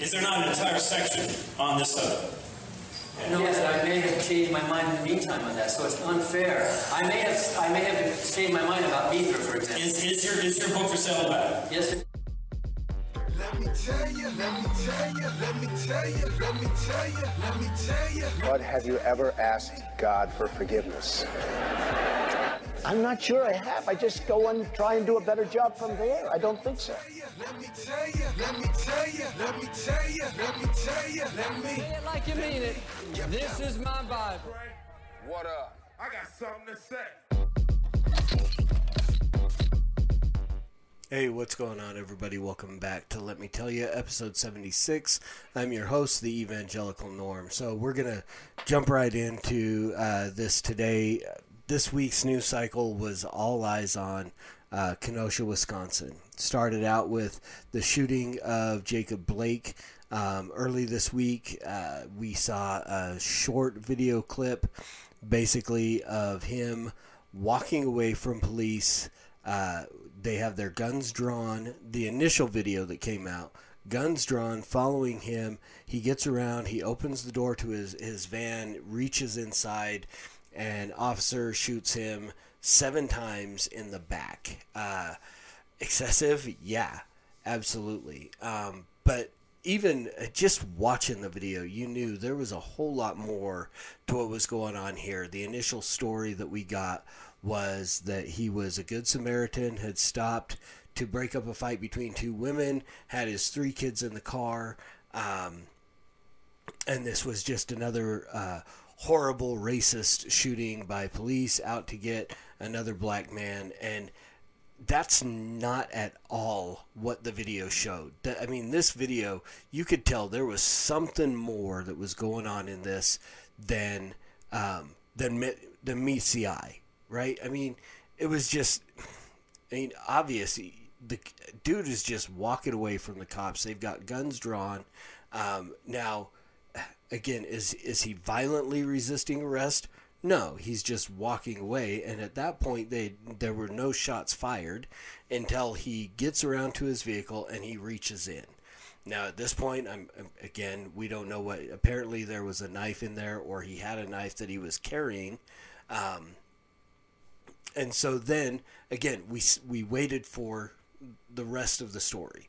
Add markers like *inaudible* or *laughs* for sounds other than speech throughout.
Is there not an entire section on this subject? No, but I may have changed my mind in the meantime on that, so it's unfair. I may have, I may have changed my mind about Mithra, for example. Is, is your is your book for sale back? Yes, sir. Let me tell you, let me tell you, let me tell you, let me tell you, let me tell you. But have you ever asked God for forgiveness? I'm not sure I have. I just go and try and do a better job from there. I don't think so. Let me tell you, let me tell you, let me tell you, let me tell you, let me. Say it like you mean it. This is my Bible. What up? I got something to say. Hey, what's going on, everybody? Welcome back to Let Me Tell You, episode 76. I'm your host, the Evangelical Norm. So, we're going to jump right into uh, this today. This week's news cycle was all eyes on uh, Kenosha, Wisconsin. Started out with the shooting of Jacob Blake. Um, early this week, uh, we saw a short video clip basically of him walking away from police. Uh, they have their guns drawn. The initial video that came out, guns drawn, following him. He gets around, he opens the door to his, his van, reaches inside, and officer shoots him seven times in the back. Uh, excessive? Yeah, absolutely. Um, but even just watching the video, you knew there was a whole lot more to what was going on here. The initial story that we got was that he was a good Samaritan, had stopped to break up a fight between two women, had his three kids in the car, um, and this was just another uh, horrible racist shooting by police out to get another black man and that's not at all what the video showed. I mean, this video, you could tell there was something more that was going on in this than um, than than meets the eye, right? I mean, it was just, I mean, obviously the dude is just walking away from the cops. They've got guns drawn. Um, now, again, is is he violently resisting arrest? No, he's just walking away, and at that point, they there were no shots fired until he gets around to his vehicle and he reaches in. Now, at this point, I'm again, we don't know what. Apparently, there was a knife in there, or he had a knife that he was carrying, um, and so then again, we we waited for the rest of the story.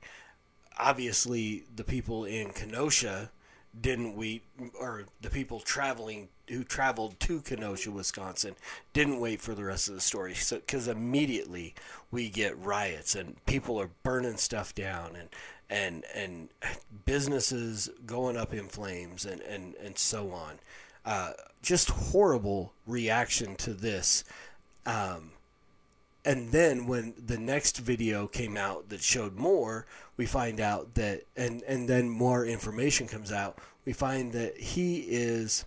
Obviously, the people in Kenosha didn't wait, or the people traveling who traveled to Kenosha, Wisconsin, didn't wait for the rest of the story. So, because immediately we get riots and people are burning stuff down and and and businesses going up in flames and and and so on. Uh, just horrible reaction to this. Um, and then when the next video came out that showed more, we find out that, and and then more information comes out. We find that he is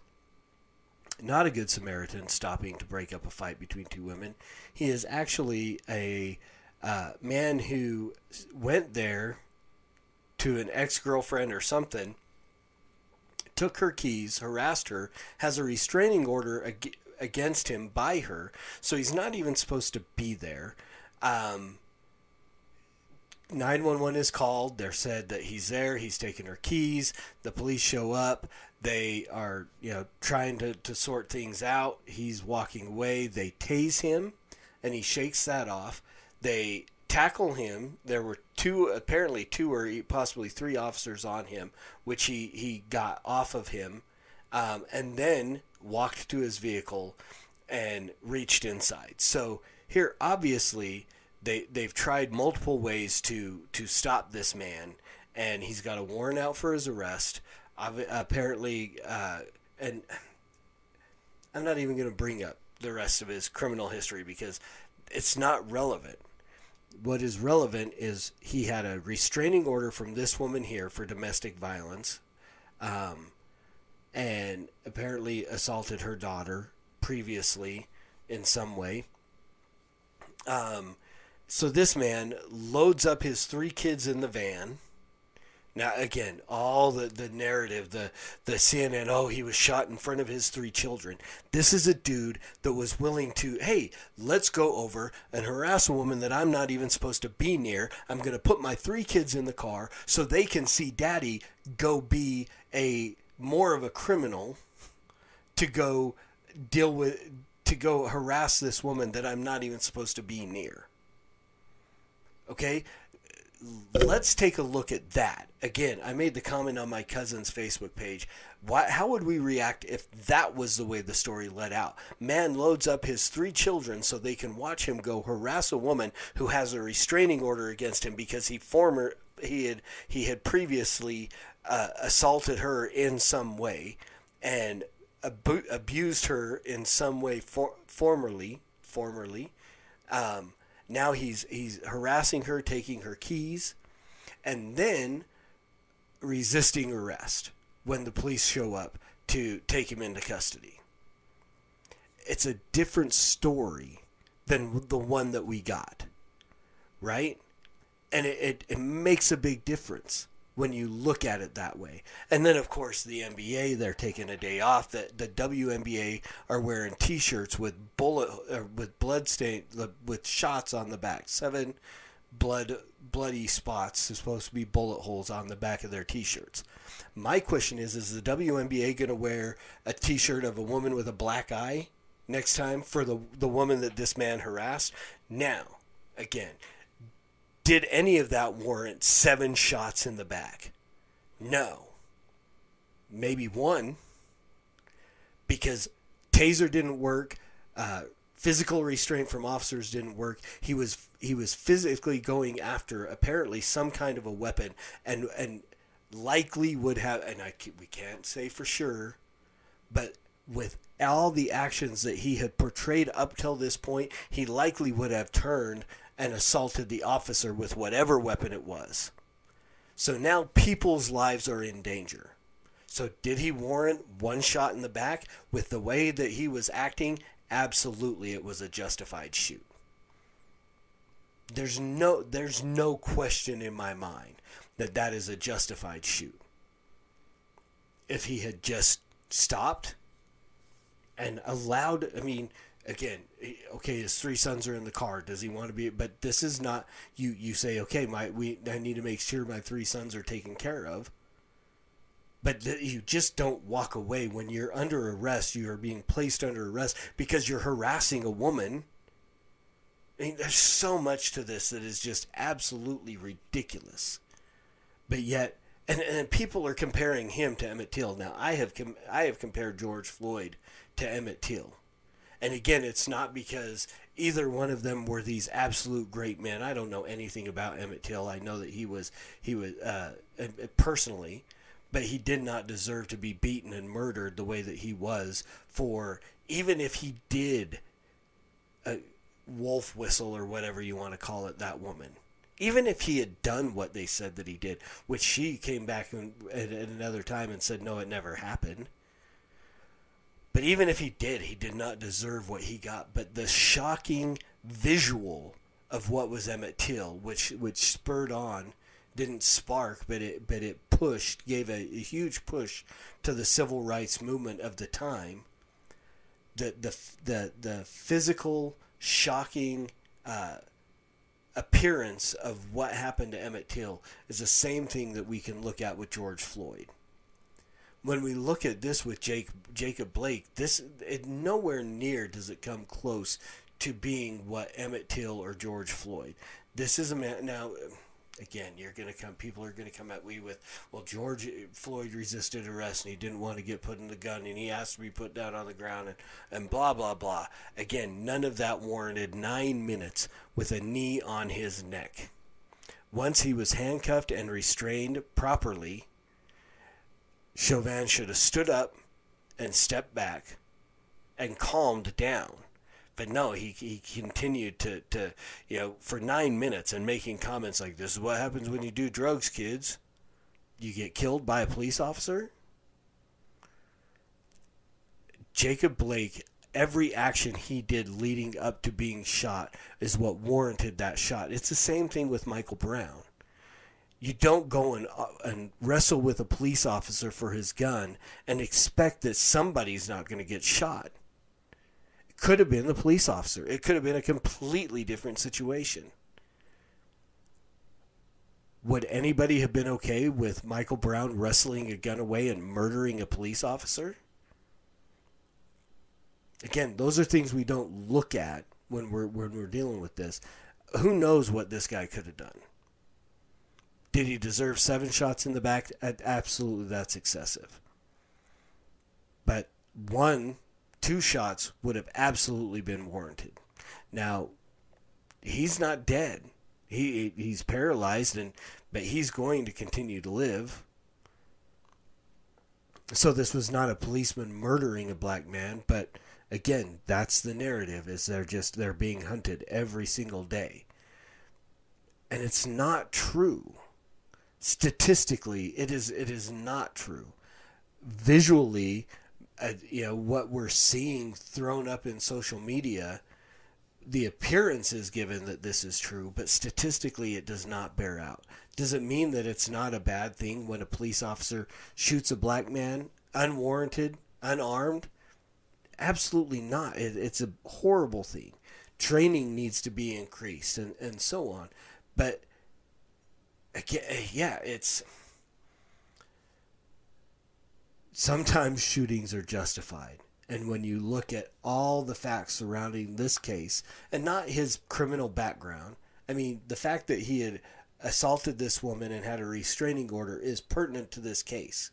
not a good Samaritan stopping to break up a fight between two women. He is actually a uh, man who went there to an ex girlfriend or something, took her keys, harassed her, has a restraining order against him by her, so he's not even supposed to be there. Um, 911 is called. They're said that he's there. He's taking her keys. The police show up. They are, you know, trying to, to sort things out. He's walking away. They tase him, and he shakes that off. They tackle him. There were two, apparently two or possibly three officers on him, which he, he got off of him, um, and then walked to his vehicle and reached inside. So here, obviously, they they've tried multiple ways to to stop this man, and he's got a warrant out for his arrest. I've, Apparently, uh, and I'm not even going to bring up the rest of his criminal history because it's not relevant. What is relevant is he had a restraining order from this woman here for domestic violence, um, and apparently assaulted her daughter previously in some way. Um, so this man loads up his three kids in the van, Now again, all the, the narrative, the the CNN, oh he was shot in front of his three children. This is a dude that was willing to, hey, let's go over and harass a woman that I'm not even supposed to be near. I'm gonna put my three kids in the car so they can see daddy go be a more of a criminal to go deal with to go harass this woman that I'm not even supposed to be near. Okay? Let's take a look at that. Again, I made the comment on my cousin's Facebook page. Why, how would we react if that was the way the story led out? Man loads up his three children so they can watch him go harass a woman who has a restraining order against him because he former he had he had previously uh, assaulted her in some way and abu- abused her in some way for- formerly formerly. Um, now he's he's harassing her taking her keys and then resisting arrest when the police show up to take him into custody. It's a different story than the one that we got right? And it, it, it makes a big difference when you look at it that way. And then, of course, the NBA they're taking a day off. That the WNBA are wearing T-shirts with bullet uh, with blood stain with shots on the back. Seven blood bloody spots are supposed to be bullet holes on the back of their T-shirts. My question is: Is the WNBA going to wear a T-shirt of a woman with a black eye next time for the the woman that this man harassed? Now, again, did any of that warrant seven shots in the back? No. Maybe one. Because taser didn't work, uh, physical restraint from officers didn't work. He was he was physically going after apparently some kind of a weapon, and and likely would have. And I we can't say for sure, but with all the actions that he had portrayed up till this point, he likely would have turned and assaulted the officer with whatever weapon it was. So now people's lives are in danger. So did he warrant one shot in the back with the way that he was acting? Absolutely it was a justified shoot. There's no there's no question in my mind that that is a justified shoot. If he had just stopped and allowed I mean again, okay, his three sons are in the car. Does he want to be? But this is not you. You say, okay, my we I need to make sure my three sons are taken care of. But th- you just don't walk away when you're under arrest. You are being placed under arrest because you're harassing a woman. I mean, there's so much to this that is just absolutely ridiculous. But yet, and, and people are comparing him to Emmett Till. Now, I have com- I have compared George Floyd to Emmett Till and again, it's not because either one of them were these absolute great men. I don't know anything about Emmett Till. I know that he was he was uh, personally, but he did not deserve to be beaten and murdered the way that he was. For even if he did a wolf whistle or whatever you want to call it, that woman. Even if he had done what they said that he did, which she came back and at another time and said, no, it never happened but even if he did, he did not deserve what he got. But the shocking visual of what was Emmett Till, which which spurred on, didn't spark, but it but it pushed, gave a, a huge push to the civil rights movement of the time. The the the the physical shocking. Uh, appearance of what happened to Emmett Till is the same thing that we can look at with George Floyd when we look at this with Jake, Jacob Blake, this it, nowhere near does it come close to being what Emmett Till or George Floyd. This is a man now. Again, you're going to come. People are going to come at me with, well, George Floyd resisted arrest and he didn't want to get put in the gun and he asked to be put down on the ground and, and blah blah blah. Again, none of that warranted nine minutes with a knee on his neck. Once he was handcuffed and restrained properly, Chauvin should have stood up and stepped back and calmed down. But no, he, he continued to, to, you know, for nine minutes and making comments like, this is what happens when you do drugs, kids. You get killed by a police officer? Jacob Blake, every action he did leading up to being shot is what warranted that shot. It's the same thing with Michael Brown You don't go and, uh, and wrestle with a police officer for his gun and expect that somebody's not going to get shot. It could have been the police officer. It could have been a completely different situation. Would anybody have been okay with Michael Brown wrestling a gun away and murdering a police officer? Again, those are things we don't look at when we're when we're dealing with this. Who knows what this guy could have done? Did he deserve seven shots in the back? Absolutely, that's excessive. But one, two shots would have absolutely been warranted. Now, he's not dead. He he's paralyzed, and but he's going to continue to live. So this was not a policeman murdering a black man, but again, that's the narrative: is they're just they're being hunted every single day, and it's not true statistically it is it is not true. Visually uh, you know what we're seeing thrown up in social media the appearance is given that this is true but statistically it does not bear out. Does it mean that it's not a bad thing when a police officer shoots a black man unwarranted unarmed? Absolutely not. It, it's a horrible thing. Training needs to be increased and, and so on. But yeah, it's sometimes shootings are justified. And when you look at all the facts surrounding this case and not his criminal background, I mean, the fact that he had assaulted this woman and had a restraining order is pertinent to this case.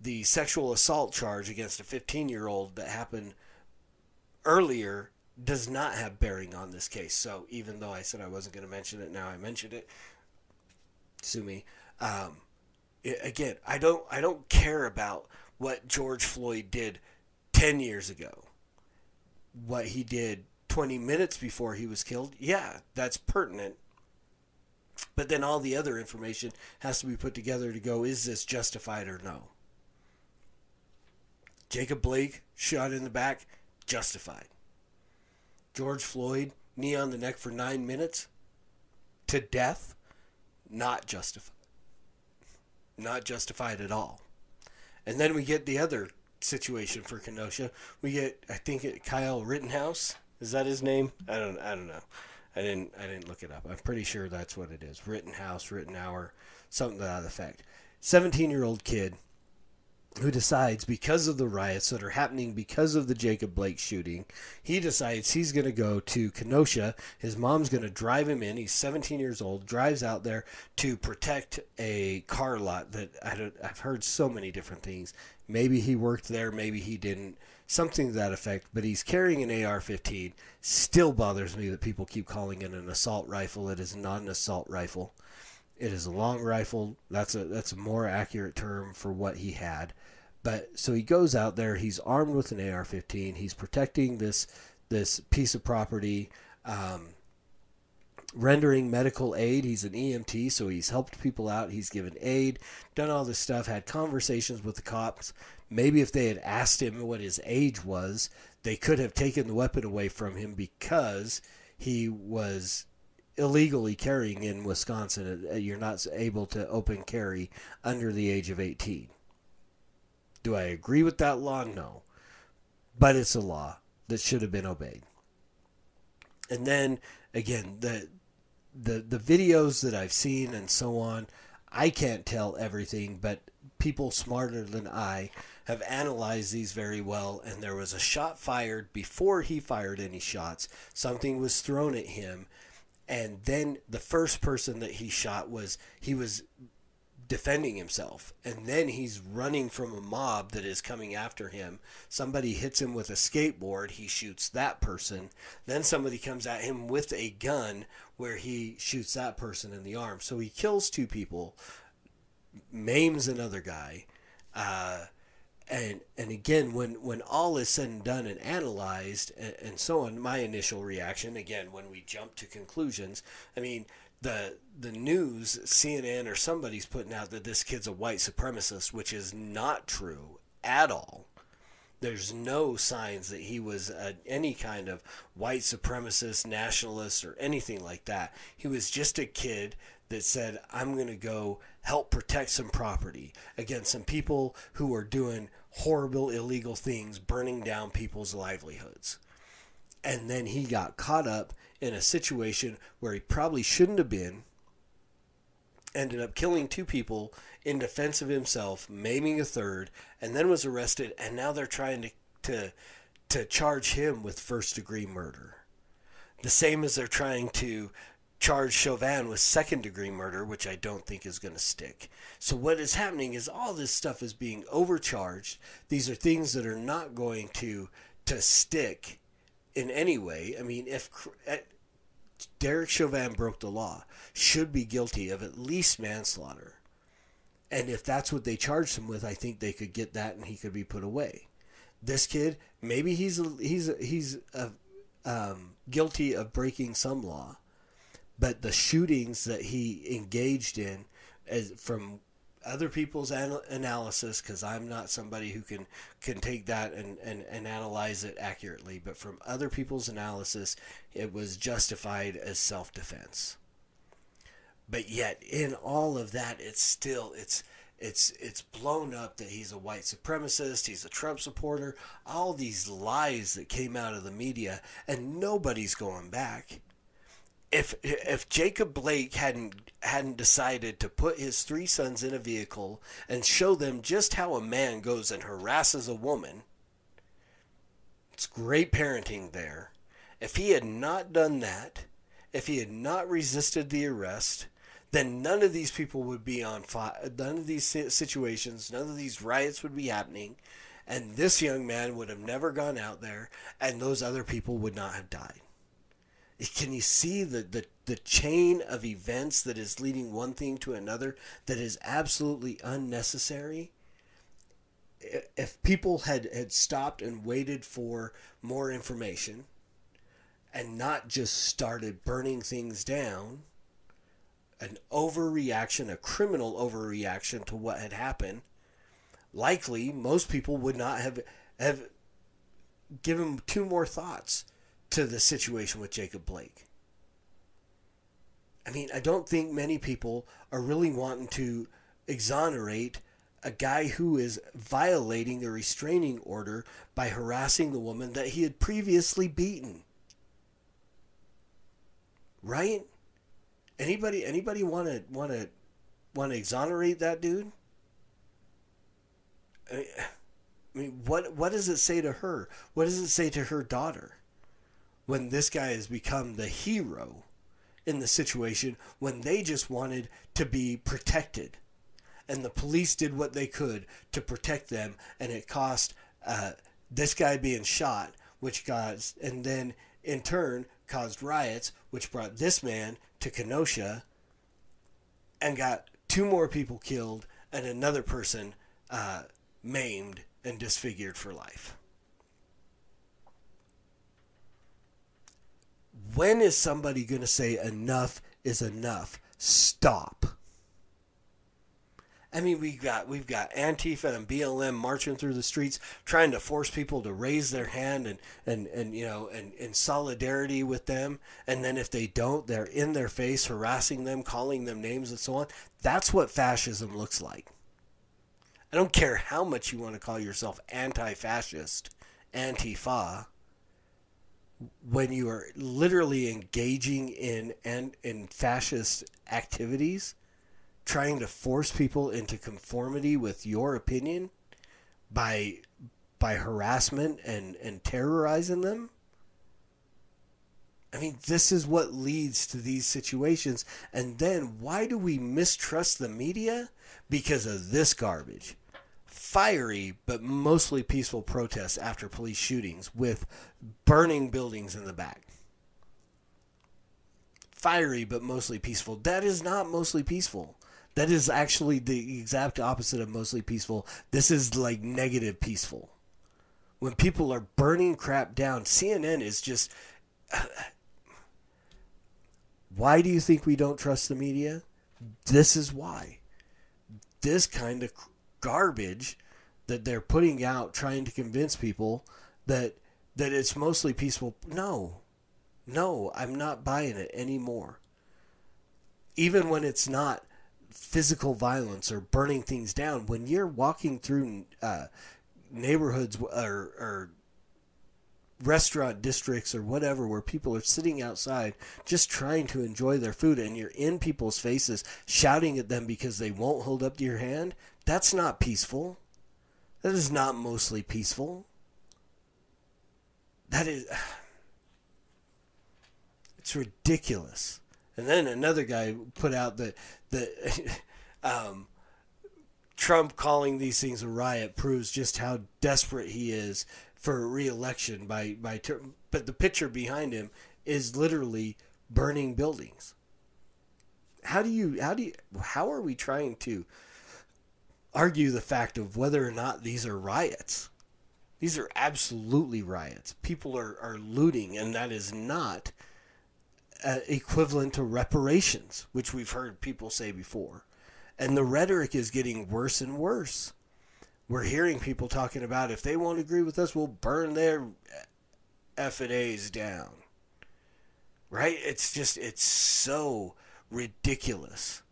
The sexual assault charge against a 15 year old that happened earlier does not have bearing on this case. So even though I said I wasn't going to mention it, now I mentioned it sue me. Um, again, I don't I don't care about what George Floyd did ten years ago. What he did twenty minutes before he was killed, yeah, that's pertinent. But then all the other information has to be put together to go: is this justified or no? Jacob Blake shot in the back, justified. George Floyd knee on the neck for nine minutes to death not justified. Not justified at all. And then we get the other situation for Kenosha. We get, I think, it, Kyle Rittenhouse. Is that his name? I don't, I don't know. I didn't, I didn't look it up. I'm pretty sure that's what it is. Rittenhouse, Rittenhour, something to that effect. 17 year old kid who decides because of the riots that are happening because of the Jacob Blake shooting, he decides he's going to go to Kenosha. His mom's going to drive him in. He's 17 years old, drives out there to protect a car lot that I don't, I've heard so many different things. Maybe he worked there, maybe he didn't. Something to that effect, but he's carrying an AR 15. Still bothers me that people keep calling it an assault rifle. It is not an assault rifle. It is a long rifle. That's a that's a more accurate term for what he had. But so he goes out there. He's armed with an AR-15. He's protecting this this piece of property, um, rendering medical aid. He's an EMT, so he's helped people out. He's given aid, done all this stuff, had conversations with the cops. Maybe if they had asked him what his age was, they could have taken the weapon away from him because he was illegally carrying in Wisconsin. Uh, you're not able to open carry under the age of 18. Do I agree with that law? No. But it's a law that should have been obeyed. And then again, the the the videos that I've seen and so on, I can't tell everything, but people smarter than I have analyzed these very well and there was a shot fired before he fired any shots. Something was thrown at him and then the first person that he shot was he was defending himself. And then he's running from a mob that is coming after him. Somebody hits him with a skateboard he shoots that person. Then somebody comes at him with a gun where he shoots that person in the arm. So he kills two people maims another guy uh, and and again when when all is said and done and analyzed and, and so on my initial reaction again when we jump to conclusions i mean the the news, CNN or somebody's putting out that this kid's a white supremacist, which is not true at all. There's no signs that he was uh, any kind of white supremacist, nationalist, or anything like that. He was just a kid that said, I'm going to go help protect some property against some people who are doing horrible, illegal things, burning down people's livelihoods. And then he got caught up in a situation where he probably shouldn't have been ended up killing two people in defense of himself, maiming a third, and then was arrested. And now they're trying to to to charge him with first degree murder, the same as they're trying to charge Chauvin with second degree murder, which I don't think is going to stick. So what is happening is all this stuff is being overcharged. These are things that are not going to to stick in any way. I mean, if eh, Derek Chauvin broke the law, should be guilty of at least manslaughter. And if that's what they charged him with, I think they could get that and he could be put away. This kid, maybe he's he's he's uh, um, guilty of breaking some law, but the shootings that he engaged in, as from other people's anal- analysis, because I'm not somebody who can can take that and, and, and analyze it accurately, but from other people's analysis, it was justified as self defense but yet in all of that it's still it's it's it's blown up that he's a white supremacist he's a trump supporter all these lies that came out of the media and nobody's going back if if jacob blake hadn't hadn't decided to put his three sons in a vehicle and show them just how a man goes and harasses a woman it's great parenting there if he had not done that if he had not resisted the arrest then none of these people would be on fire. None of these situations, none of these riots would be happening. And this young man would have never gone out there, and those other people would not have died. Can you see the, the, the chain of events that is leading one thing to another that is absolutely unnecessary? If people had, had stopped and waited for more information and not just started burning things down, an overreaction, a criminal overreaction to what had happened, likely most people would not have have given two more thoughts to the situation with Jacob Blake. I mean, I don't think many people are really wanting to exonerate a guy who is violating a restraining order by harassing the woman that he had previously beaten. Right? Anybody anybody want to want to want to exonerate that dude? *sighs* I mean, what what does it say to her? What does it say to her daughter when this guy has become the hero in the situation when they just wanted to be protected, and the police did what they could to protect them, and it cost uh, this guy being shot, which got and then in turn caused riots, which brought this man to Kenosha and got two more people killed and another person uh, maimed and disfigured for life. When is somebody going to say enough is enough? Stop. I mean, we got we've got Antifa and BLM marching through the streets, trying to force people to raise their hand and and and you know and in solidarity with them. And then if they don't, they're in their face, harassing them, calling them names, and so on. That's what fascism looks like. I don't care how much you want to call yourself anti-fascist, Antifa. When you are literally engaging in and in fascist activities trying to force people into conformity with your opinion by by harassment and and terrorizing them I mean, this is what leads to these situations. And then why do we mistrust the media? Because of this garbage. Fiery, but mostly peaceful protests after police shootings with burning buildings in the back. Fiery, but mostly peaceful. That is not mostly peaceful. That is actually the exact opposite of mostly peaceful. This is like negative peaceful. When people are burning crap down, CNN is just. *sighs* why do you think we don't trust the media? This is why. This kind of garbage that they're putting out trying to convince people that that it's mostly peaceful. No. No, I'm not buying it anymore. Even when it's not physical violence or burning things down, when you're walking through uh, neighborhoods or, or restaurant districts or whatever where people are sitting outside just trying to enjoy their food and you're in people's faces shouting at them because they won't hold up to your hand, that's not peaceful. That is not mostly peaceful. That is. *sighs* It's ridiculous. And then another guy put out that that *laughs* um, Trump calling these things a riot proves just how desperate he is for reelection by by ter- but the picture behind him is literally burning buildings. How do you how do you how are we trying to argue the fact of whether or not these are riots? These are absolutely riots. People are, are looting, and that is not uh, equivalent to reparations, which we've heard people say before. And the rhetoric is getting worse and worse. We're hearing people talking about if they won't agree with us, we'll burn their F and A's down. Right? It's just, it's so ridiculous.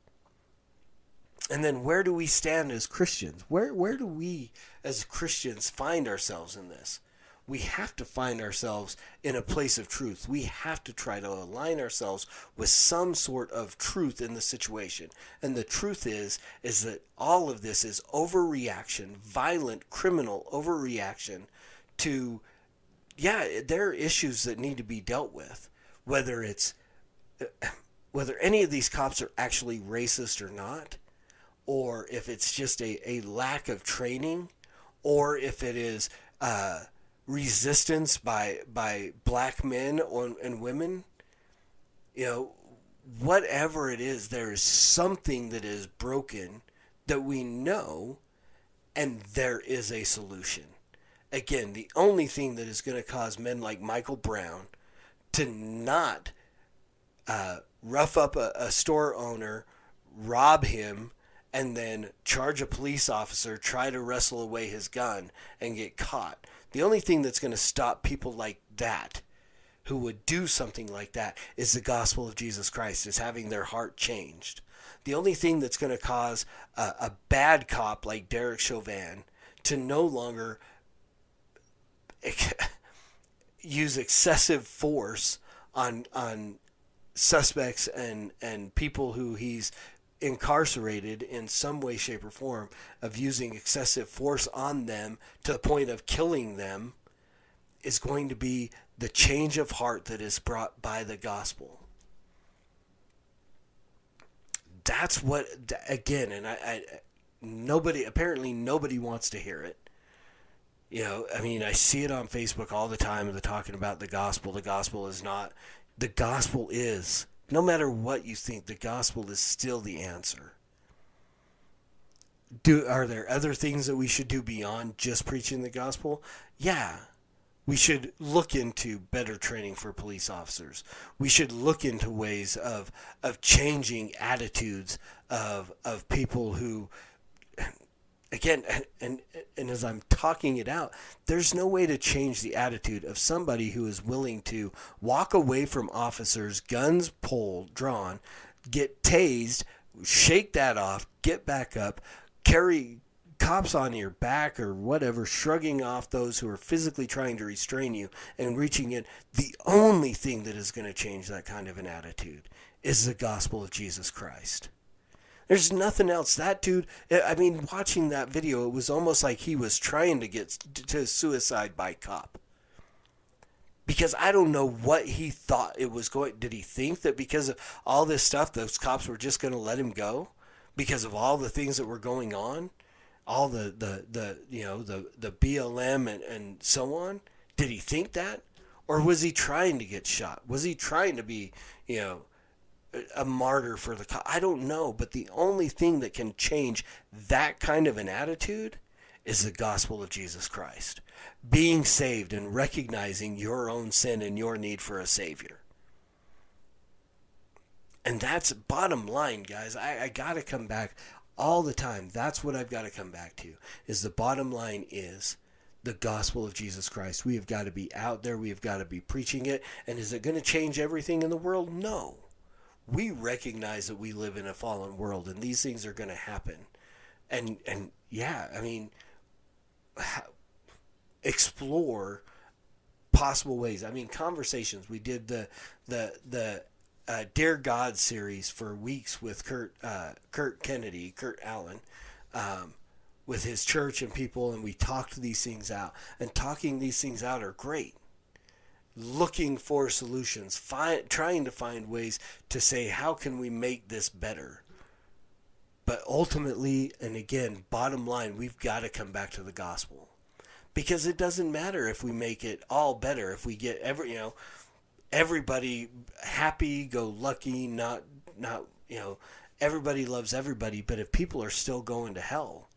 And then where do we stand as Christians? Where where do we as Christians find ourselves in this? We have to find ourselves in a place of truth. We have to try to align ourselves with some sort of truth in the situation. And the truth is is that all of this is overreaction, violent criminal overreaction to yeah, there are issues that need to be dealt with. Whether it's whether any of these cops are actually racist or not or if it's just a, a lack of training, or if it is uh, resistance by by black men and women, you know, whatever it is, there is something that is broken that we know, and there is a solution. Again, the only thing that is going to cause men like Michael Brown to not uh, rough up a, a store owner, rob him, and then charge a police officer, try to wrestle away his gun, and get caught. The only thing that's going to stop people like that, who would do something like that, is the gospel of Jesus Christ, is having their heart changed. The only thing that's going to cause a, a bad cop like Derek Chauvin to no longer *laughs* use excessive force on on suspects and and people who he's incarcerated in some way, shape, or form of using excessive force on them to the point of killing them is going to be the change of heart that is brought by the gospel. That's what, again, and I, I nobody, apparently nobody wants to hear it. You know, I mean, I see it on Facebook all the time. They're talking about the gospel. The gospel is not, the gospel is no matter what you think, the gospel is still the answer. Do are there other things that we should do beyond just preaching the gospel? Yeah. We should look into better training for police officers. We should look into ways of of changing attitudes of of people who again and and as I'm talking it out there's no way to change the attitude of somebody who is willing to walk away from officers guns pulled drawn get tased shake that off get back up carry cops on your back or whatever shrugging off those who are physically trying to restrain you and reaching in. The only thing that is going to change that kind of an attitude is the gospel of Jesus Christ there's nothing else. That dude, eh, I mean, watching that video, it was almost like he was trying to get to suicide by cop. Because I don't know what he thought it was going. Did he think that because of all this stuff, those cops were just going to let him go? Because of all the things that were going on, all the the, the you know the the BLM and, and so on. Did he think that, or was he trying to get shot? Was he trying to be you know a martyr for the cause. I don't know, but the only thing that can change that kind of an attitude is the gospel of Jesus Christ. Being saved and recognizing your own sin and your need for a savior. And that's bottom line, guys. I, I got to come back all the time. That's what I've got to come back to. Is the bottom line is the gospel of Jesus Christ. We have got to be out there. We have got to be preaching it. And is it going to change everything in the world? No. We recognize that we live in a fallen world and these things are going to happen. And and yeah, I mean explore possible ways. I mean, conversations. We did the the the uh, Dare God series for weeks with Kurt uh, Kurt Kennedy, Kurt Allen, um, with his church and people, and we talked these things out. And talking these things out are great. Looking for solutions, trying to find ways to say how can we make this better. But ultimately, and again, bottom line, we've got to come back to the gospel because it doesn't matter if we make it all better if we get every you know everybody happy go lucky not not you know everybody loves everybody but if people are still going to hell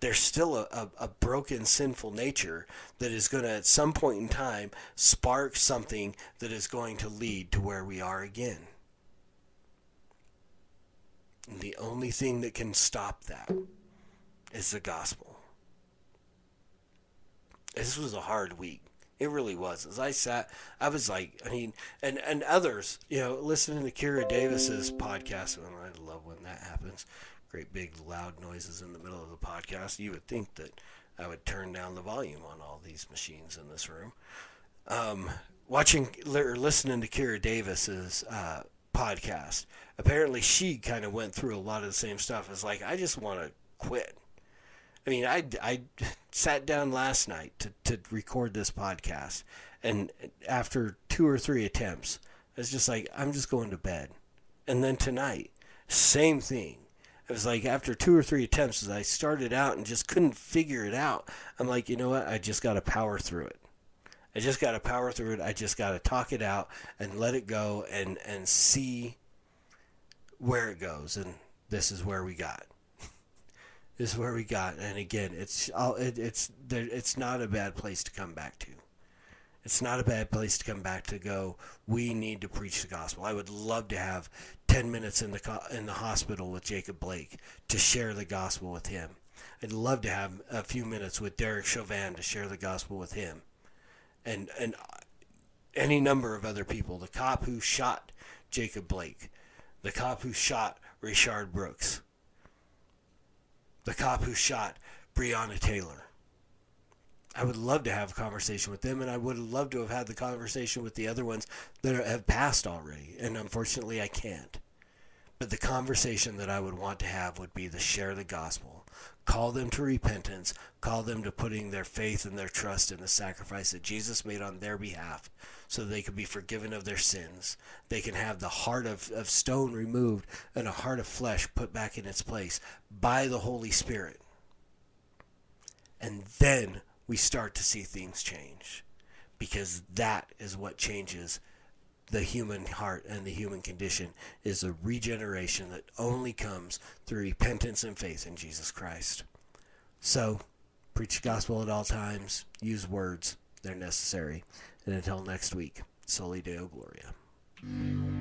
there's still a, a, a broken sinful nature that is going to at some point in time spark something that is going to lead to where we are again and the only thing that can stop that is the gospel this was a hard week. It really was. As I sat, I was like, I mean, and and others, you know, listening to Kira Davis's podcast, and I love when that happens. Great big loud noises in the middle of the podcast. You would think that I would turn down the volume on all these machines in this room. Um, watching or listening to Kira Davis's uh, podcast, apparently she kind of went through a lot of the same stuff. It's like I just want to quit. I mean, I, I sat down last night to, to record this podcast, and after two or three attempts, I was just like, I'm just going to bed. And then tonight, same thing. It was like after two or three attempts, I started out and just couldn't figure it out, I'm like, you know what? I just got to power through it. I just got to power through it. I just got to talk it out and let it go and, and see where it goes. And this is where we got *laughs* this is where we got. And again, it's it, it's there, it's not a bad place to come back to. It's not a bad place to come back to go. We need to preach the gospel. I would love to have ten minutes in the in the hospital with Jacob Blake to share the gospel with him. I'd love to have a few minutes with Derek Chauvin to share the gospel with him, and and any number of other people. The cop who shot Jacob Blake, the cop who shot Rayshard Brooks the cop who shot Breonna Taylor. I would love to have a conversation with them, and I would love to have had the conversation with the other ones that have passed already, and unfortunately I can't. But the conversation that I would want to have would be to share the gospel, call them to repentance, call them to putting their faith and their trust in the sacrifice that Jesus made on their behalf so they could be forgiven of their sins. They can have the heart of, of stone removed and a heart of flesh put back in its place by the Holy Spirit. And then we start to see things change because that is what changes the human heart and the human condition is a regeneration that only comes through repentance and faith in Jesus Christ. So, preach the gospel at all times, use words, they're necessary. And until next week, Soli Deo Gloria.